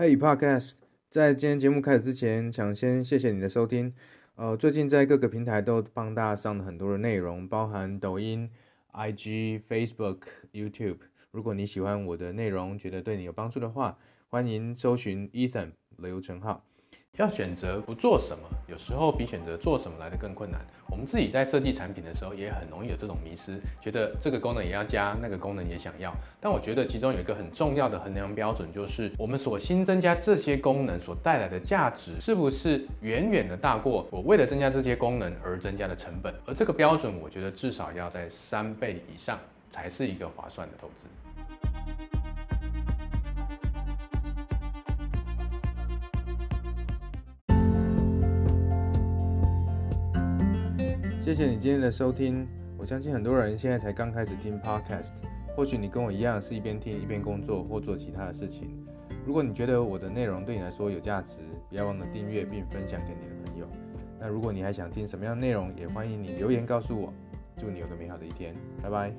Hey Podcast，在今天节目开始之前，想先谢谢你的收听。呃，最近在各个平台都帮大家上了很多的内容，包含抖音、IG、Facebook、YouTube。如果你喜欢我的内容，觉得对你有帮助的话，欢迎搜寻 Ethan 刘成浩。要选择不做什么，有时候比选择做什么来得更困难。我们自己在设计产品的时候，也很容易有这种迷失，觉得这个功能也要加，那个功能也想要。但我觉得其中有一个很重要的衡量标准，就是我们所新增加这些功能所带来的价值，是不是远远的大过我为了增加这些功能而增加的成本？而这个标准，我觉得至少要在三倍以上，才是一个划算的投资。谢谢你今天的收听。我相信很多人现在才刚开始听 Podcast，或许你跟我一样是一边听一边工作或做其他的事情。如果你觉得我的内容对你来说有价值，不要忘了订阅并分享给你的朋友。那如果你还想听什么样的内容，也欢迎你留言告诉我。祝你有个美好的一天，拜拜。